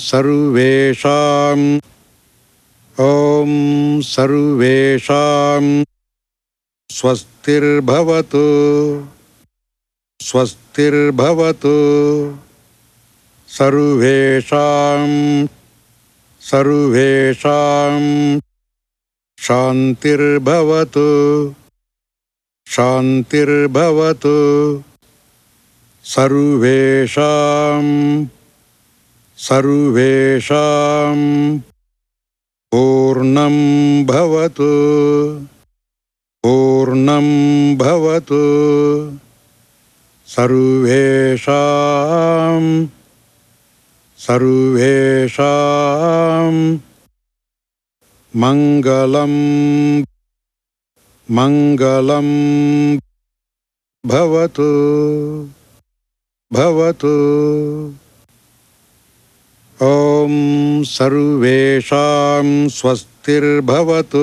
सर्वेषाम्। ॐ सर्वेषां स्वस्तिर्भवतु। स्वस्तिर्भवतु। सर्वेषां सर्वेषां शान्तिर्भवतु। शान्तिर्भवतु। सर्वेषां सर्वेषां पूर्णं भवतु। पूर्णं भवतु। सर्वेषां सर्वेषां मङ्गलं मङ्गलं भवतु। भवतु ॐ सर्वेषां स्वस्तिर्भवतु।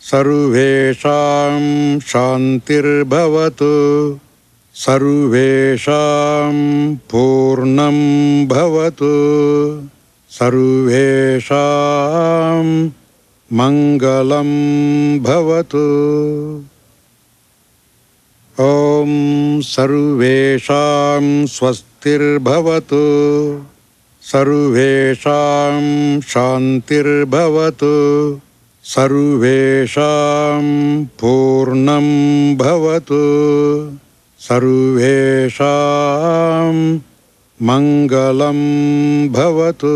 सर्वेषां शान्तिर्भवतु। सर्वेषां पूर्णं भवतु। सर्वेषां मङ्गलं भवतु। ॐ सर्वेषां स्वस्तिर्भवतु सर्वेषां शान्तिर्भवतु। सर्वेषां पूर्णं भवतु। सर्वेषां मङ्गलं भवतु